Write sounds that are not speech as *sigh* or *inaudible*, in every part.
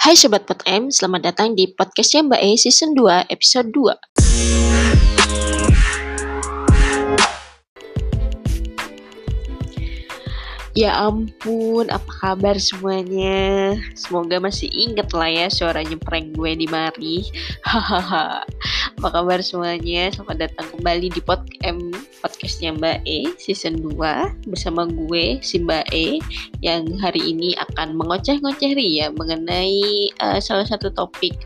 Hai Sobat Pot M, selamat datang di podcastnya Mbak E Season 2 episode 2. Ya ampun, apa kabar semuanya? Semoga masih inget lah ya suaranya prank gue di mari. *laughs* Hahaha. apa kabar semuanya? Selamat datang kembali di Pod M podcastnya Mbak E season 2 bersama gue si Mbak E yang hari ini akan mengoceh-ngoceh ria mengenai uh, salah satu topik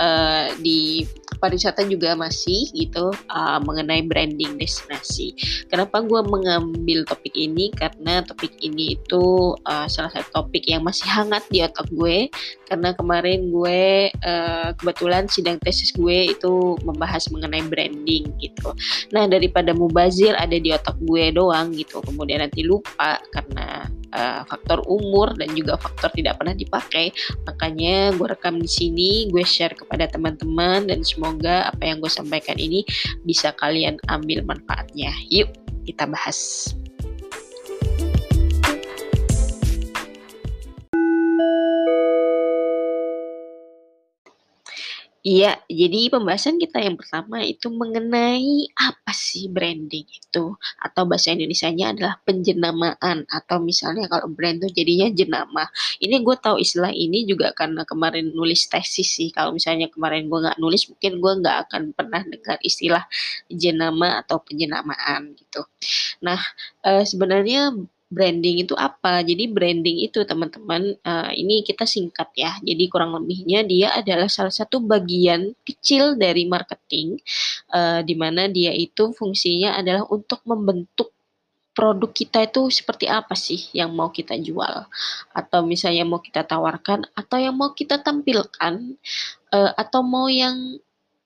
uh, di pariwisata juga masih gitu uh, mengenai branding destinasi. Kenapa gue mengambil topik ini? Karena topik ini itu uh, salah satu topik yang masih *laughs* hangat di otak gue karena kemarin gue uh, kebetulan sidang tesis gue itu membahas mengenai branding gitu. Nah daripada mubazir ada di otak gue doang gitu, kemudian nanti lupa karena uh, faktor umur dan juga faktor tidak pernah dipakai, makanya gue rekam di sini, gue share kepada teman-teman dan semoga apa yang gue sampaikan ini bisa kalian ambil manfaatnya. Yuk kita bahas. Iya, jadi pembahasan kita yang pertama itu mengenai apa sih branding itu atau bahasa Indonesianya adalah penjenamaan atau misalnya kalau brand itu jadinya jenama. Ini gue tahu istilah ini juga karena kemarin nulis tesis sih. Kalau misalnya kemarin gue nggak nulis, mungkin gue nggak akan pernah dengar istilah jenama atau penjenamaan gitu. Nah, e, sebenarnya branding itu apa? Jadi branding itu teman-teman uh, ini kita singkat ya. Jadi kurang lebihnya dia adalah salah satu bagian kecil dari marketing uh, di mana dia itu fungsinya adalah untuk membentuk produk kita itu seperti apa sih yang mau kita jual atau misalnya mau kita tawarkan atau yang mau kita tampilkan uh, atau mau yang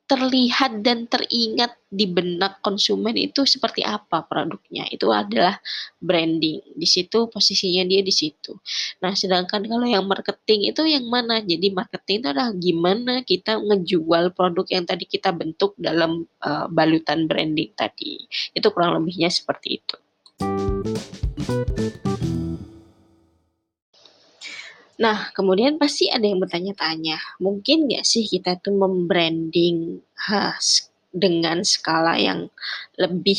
terlihat dan teringat di benak konsumen itu seperti apa produknya. Itu adalah branding. Di situ posisinya dia di situ. Nah, sedangkan kalau yang marketing itu yang mana? Jadi marketing itu adalah gimana kita ngejual produk yang tadi kita bentuk dalam uh, balutan branding tadi. Itu kurang lebihnya seperti itu. Nah, kemudian pasti ada yang bertanya-tanya, mungkin nggak sih kita tuh membranding has dengan skala yang lebih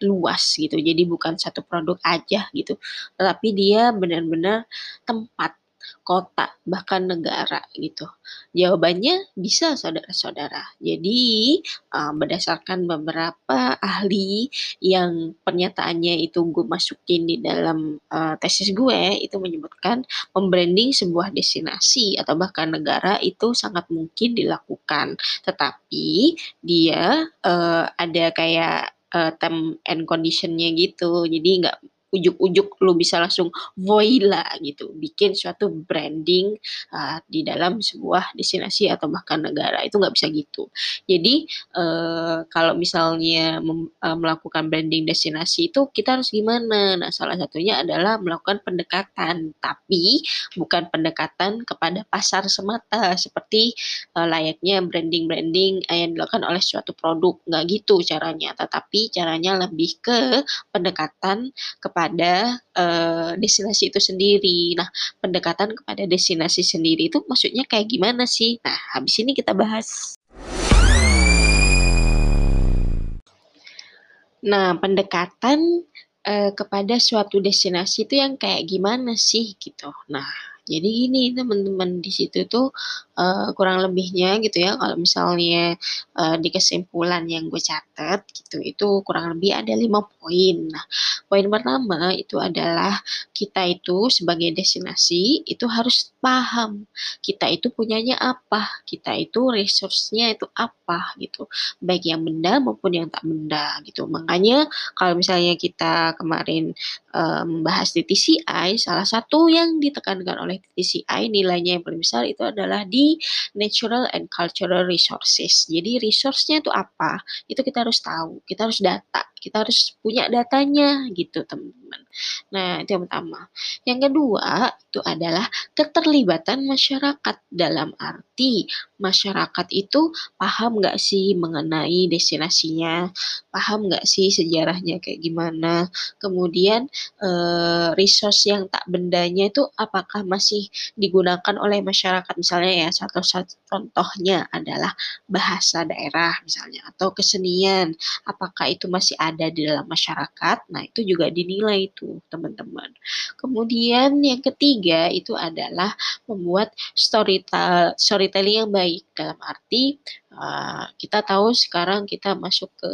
luas gitu. Jadi bukan satu produk aja gitu, tetapi dia benar-benar tempat kota, bahkan negara gitu? Jawabannya bisa saudara-saudara. Jadi uh, berdasarkan beberapa ahli yang pernyataannya itu gue masukin di dalam uh, tesis gue itu menyebutkan membranding sebuah destinasi atau bahkan negara itu sangat mungkin dilakukan. Tetapi dia uh, ada kayak uh, term and conditionnya gitu. Jadi nggak ujuk-ujuk lu bisa langsung voila gitu. Bikin suatu branding uh, di dalam sebuah destinasi atau bahkan negara. Itu nggak bisa gitu. Jadi uh, kalau misalnya uh, melakukan branding destinasi itu kita harus gimana? Nah salah satunya adalah melakukan pendekatan. Tapi bukan pendekatan kepada pasar semata. Seperti uh, layaknya branding branding yang dilakukan oleh suatu produk. Nggak gitu caranya. Tetapi caranya lebih ke pendekatan kepada kepada uh, destinasi itu sendiri. Nah, pendekatan kepada destinasi sendiri itu maksudnya kayak gimana sih? Nah, habis ini kita bahas. Nah, pendekatan uh, kepada suatu destinasi itu yang kayak gimana sih gitu. Nah, jadi gini teman-teman di situ tuh uh, kurang lebihnya gitu ya kalau misalnya uh, di kesimpulan yang gue catat gitu itu kurang lebih ada lima poin. Nah poin pertama itu adalah kita itu sebagai destinasi itu harus paham kita itu punyanya apa, kita itu resource-nya itu apa gitu, baik yang benda maupun yang tak benda gitu. Makanya kalau misalnya kita kemarin membahas um, di TCI, salah satu yang ditekankan oleh TCI nilainya yang paling besar itu adalah di natural and cultural resources. Jadi resource-nya itu apa? Itu kita harus tahu, kita harus data kita harus punya datanya gitu teman-teman. Nah itu yang pertama. Yang kedua itu adalah keterlibatan masyarakat. Dalam arti masyarakat itu paham nggak sih mengenai destinasinya, paham nggak sih sejarahnya kayak gimana, kemudian eh, resource yang tak bendanya itu apakah masih digunakan oleh masyarakat? Misalnya ya satu, satu contohnya adalah bahasa daerah misalnya atau kesenian. Apakah itu masih di dalam masyarakat nah itu juga dinilai itu teman-teman. Kemudian yang ketiga itu adalah membuat storytelling storytelling yang baik dalam arti uh, kita tahu sekarang kita masuk ke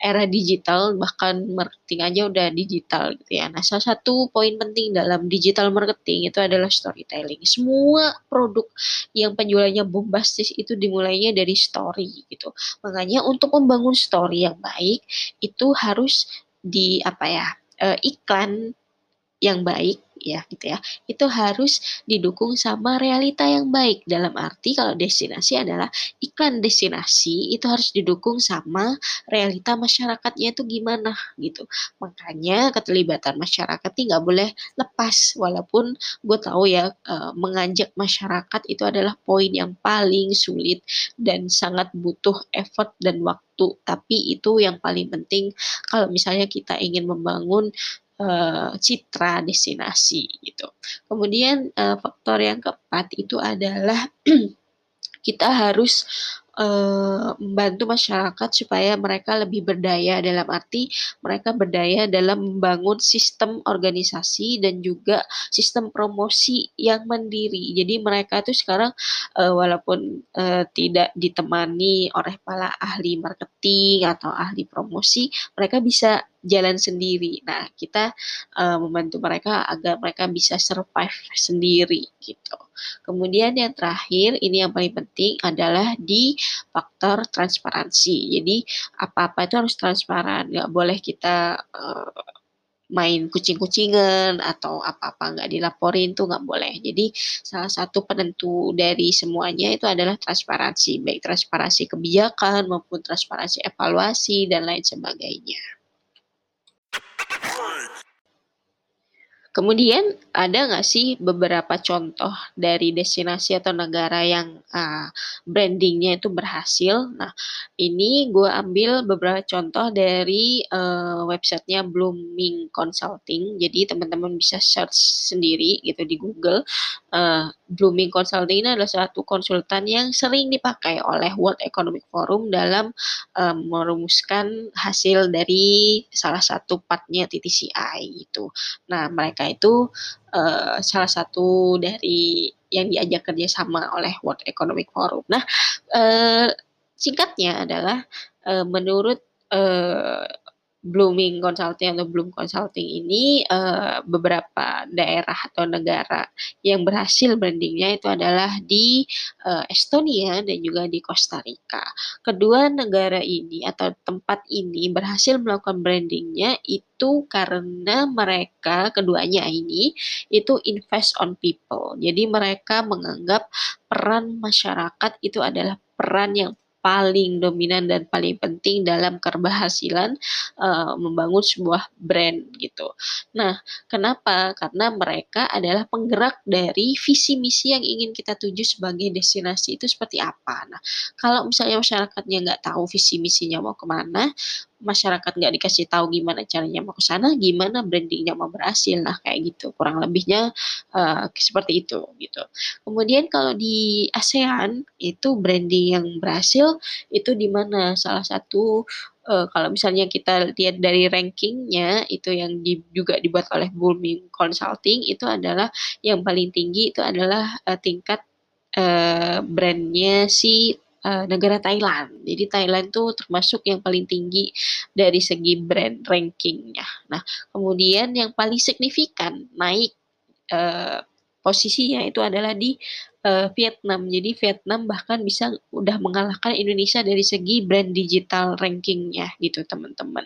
era digital bahkan marketing aja udah digital gitu ya. Nah, salah satu poin penting dalam digital marketing itu adalah storytelling. Semua produk yang penjualannya bombastis itu dimulainya dari story gitu. Makanya untuk membangun story yang baik itu harus di apa ya? Uh, iklan yang baik ya gitu ya itu harus didukung sama realita yang baik. Dalam arti kalau destinasi adalah iklan destinasi itu harus didukung sama realita masyarakatnya itu gimana gitu. Makanya keterlibatan masyarakat ini nggak boleh lepas walaupun gue tahu ya eh, mengajak masyarakat itu adalah poin yang paling sulit dan sangat butuh effort dan waktu. Tapi itu yang paling penting kalau misalnya kita ingin membangun uh, citra destinasi gitu. Kemudian uh, faktor yang keempat itu adalah *clears throat* kita harus uh, membantu masyarakat supaya mereka lebih berdaya dalam arti mereka berdaya dalam membangun sistem organisasi dan juga sistem promosi yang mandiri. Jadi mereka itu sekarang walaupun tidak ditemani oleh para ahli marketing atau ahli promosi, mereka bisa jalan sendiri. Nah, kita uh, membantu mereka agar mereka bisa survive sendiri gitu. Kemudian yang terakhir, ini yang paling penting adalah di faktor transparansi. Jadi apa-apa itu harus transparan, nggak boleh kita uh, main kucing-kucingan atau apa-apa nggak dilaporin tuh nggak boleh. Jadi salah satu penentu dari semuanya itu adalah transparansi, baik transparansi kebijakan maupun transparansi evaluasi dan lain sebagainya. Kemudian ada nggak sih beberapa contoh dari destinasi atau negara yang uh, brandingnya itu berhasil? Nah, ini gue ambil beberapa contoh dari uh, websitenya Blooming Consulting. Jadi teman-teman bisa search sendiri gitu di Google. Uh, Blooming Consulting ini adalah satu konsultan yang sering dipakai oleh World Economic Forum dalam uh, merumuskan hasil dari salah satu partnya TTCI itu. Nah, mereka itu uh, salah satu dari yang diajak kerjasama oleh World Economic Forum. Nah, uh, singkatnya adalah uh, menurut uh, Blooming Consulting atau Bloom Consulting ini uh, beberapa daerah atau negara yang berhasil brandingnya itu adalah di uh, Estonia dan juga di Costa Rica. Kedua negara ini atau tempat ini berhasil melakukan brandingnya itu karena mereka keduanya ini itu invest on people. Jadi mereka menganggap peran masyarakat itu adalah peran yang paling dominan dan paling penting dalam keberhasilan uh, membangun sebuah brand gitu. Nah, kenapa? Karena mereka adalah penggerak dari visi misi yang ingin kita tuju sebagai destinasi itu seperti apa. Nah, kalau misalnya masyarakatnya nggak tahu visi misinya mau ke mana, masyarakat nggak dikasih tahu gimana caranya mau ke sana, gimana brandingnya mau berhasil, nah kayak gitu. Kurang lebihnya uh, seperti itu gitu. Kemudian kalau di ASEAN itu branding yang berhasil itu di mana? Salah satu uh, kalau misalnya kita lihat dari rankingnya itu yang di, juga dibuat oleh Booming Consulting itu adalah yang paling tinggi itu adalah uh, tingkat uh, brandnya si uh, negara Thailand. Jadi Thailand tuh termasuk yang paling tinggi dari segi brand rankingnya. Nah, kemudian yang paling signifikan naik uh, posisinya itu adalah di uh, Vietnam. Jadi Vietnam bahkan bisa udah mengalahkan Indonesia dari segi brand digital rankingnya gitu teman-teman.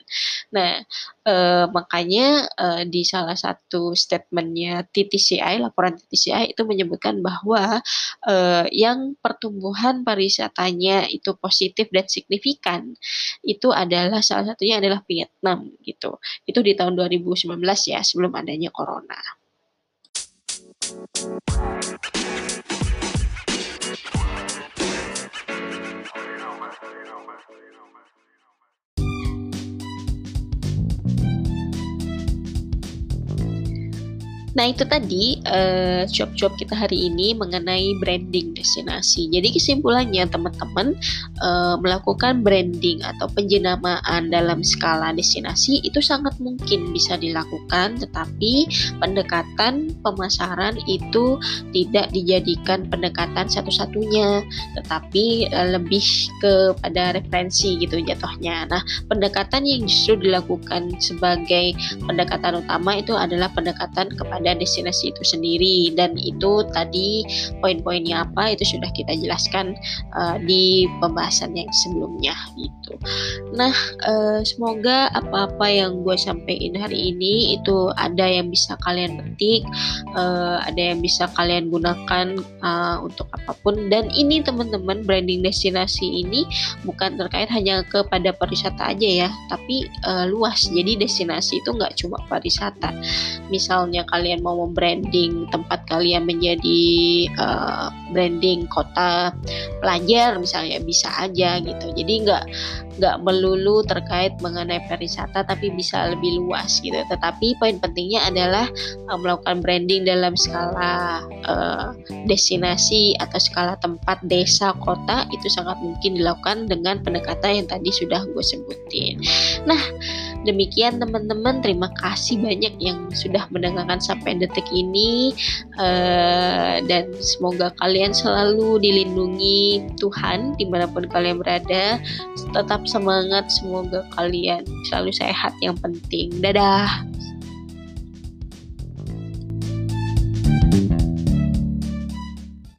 Nah uh, makanya uh, di salah satu statementnya TTCI, laporan TTCI itu menyebutkan bahwa uh, yang pertumbuhan pariwisatanya itu positif dan signifikan itu adalah salah satunya adalah Vietnam gitu. Itu di tahun 2019 ya sebelum adanya corona. Nah itu tadi uh, job-job kita hari ini mengenai branding destinasi. Jadi kesimpulannya teman-teman uh, melakukan branding atau penjenamaan dalam skala destinasi itu sangat mungkin bisa dilakukan, tetapi pendekatan pemasaran itu tidak dijadikan pendekatan satu-satunya, tetapi uh, lebih kepada referensi gitu jatuhnya. Nah pendekatan yang justru dilakukan sebagai pendekatan utama itu adalah pendekatan kepada pada destinasi itu sendiri dan itu tadi poin-poinnya apa itu sudah kita jelaskan uh, di pembahasan yang sebelumnya gitu. Nah uh, semoga apa-apa yang gue sampaikan hari ini itu ada yang bisa kalian petik, uh, ada yang bisa kalian gunakan uh, untuk apa pun dan ini teman-teman branding destinasi ini bukan terkait hanya kepada pariwisata aja ya, tapi uh, luas. Jadi destinasi itu nggak cuma pariwisata. Misalnya kalian kalian mau membranding tempat kalian menjadi uh, branding kota pelajar misalnya bisa aja gitu. Jadi nggak nggak melulu terkait mengenai pariwisata tapi bisa lebih luas gitu. Tetapi poin pentingnya adalah uh, melakukan branding dalam skala uh, destinasi atau skala tempat desa kota itu sangat mungkin dilakukan dengan pendekatan yang tadi sudah gue sebutin. Nah Demikian teman-teman, terima kasih banyak yang sudah mendengarkan sampai detik ini uh, dan semoga kalian selalu dilindungi Tuhan di mana pun kalian berada. Tetap semangat, semoga kalian selalu sehat yang penting. Dadah.